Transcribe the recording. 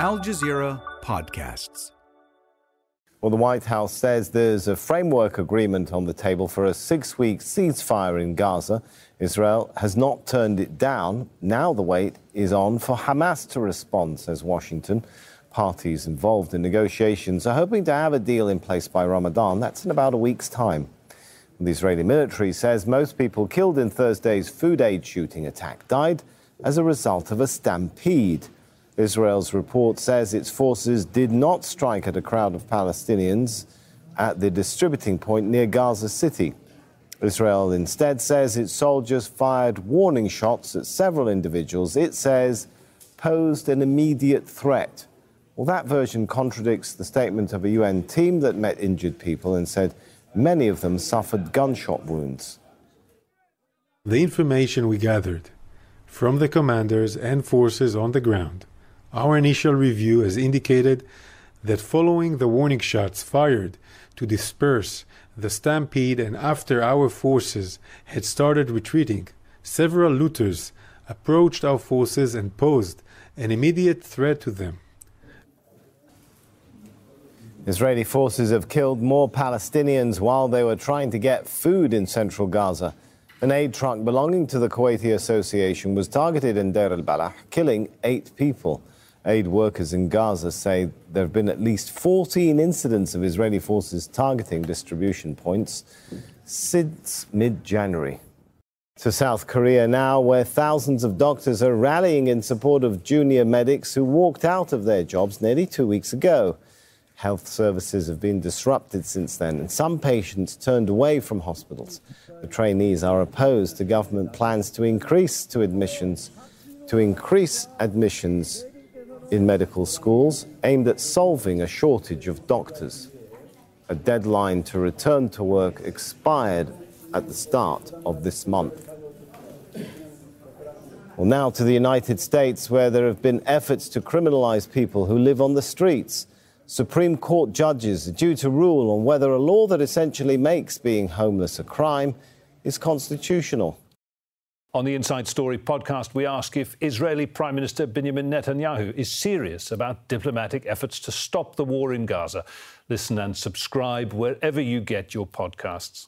Al Jazeera Podcasts. Well, the White House says there's a framework agreement on the table for a six week ceasefire in Gaza. Israel has not turned it down. Now the wait is on for Hamas to respond, says Washington. Parties involved in negotiations are hoping to have a deal in place by Ramadan. That's in about a week's time. The Israeli military says most people killed in Thursday's food aid shooting attack died as a result of a stampede. Israel's report says its forces did not strike at a crowd of Palestinians at the distributing point near Gaza City. Israel instead says its soldiers fired warning shots at several individuals it says posed an immediate threat. Well, that version contradicts the statement of a UN team that met injured people and said many of them suffered gunshot wounds. The information we gathered from the commanders and forces on the ground our initial review has indicated that following the warning shots fired to disperse the stampede and after our forces had started retreating, several looters approached our forces and posed an immediate threat to them. Israeli forces have killed more Palestinians while they were trying to get food in central Gaza. An aid truck belonging to the Kuwaiti Association was targeted in Deir al Balah, killing eight people. Aid workers in Gaza say there have been at least 14 incidents of Israeli forces targeting distribution points since mid January. To South Korea now, where thousands of doctors are rallying in support of junior medics who walked out of their jobs nearly two weeks ago. Health services have been disrupted since then, and some patients turned away from hospitals. The trainees are opposed to government plans to increase to admissions, to increase admissions in medical schools aimed at solving a shortage of doctors. A deadline to return to work expired at the start of this month. Well, now to the United States, where there have been efforts to criminalize people who live on the streets. Supreme Court judges are due to rule on whether a law that essentially makes being homeless a crime is constitutional. On the Inside Story podcast, we ask if Israeli Prime Minister Benjamin Netanyahu is serious about diplomatic efforts to stop the war in Gaza. Listen and subscribe wherever you get your podcasts.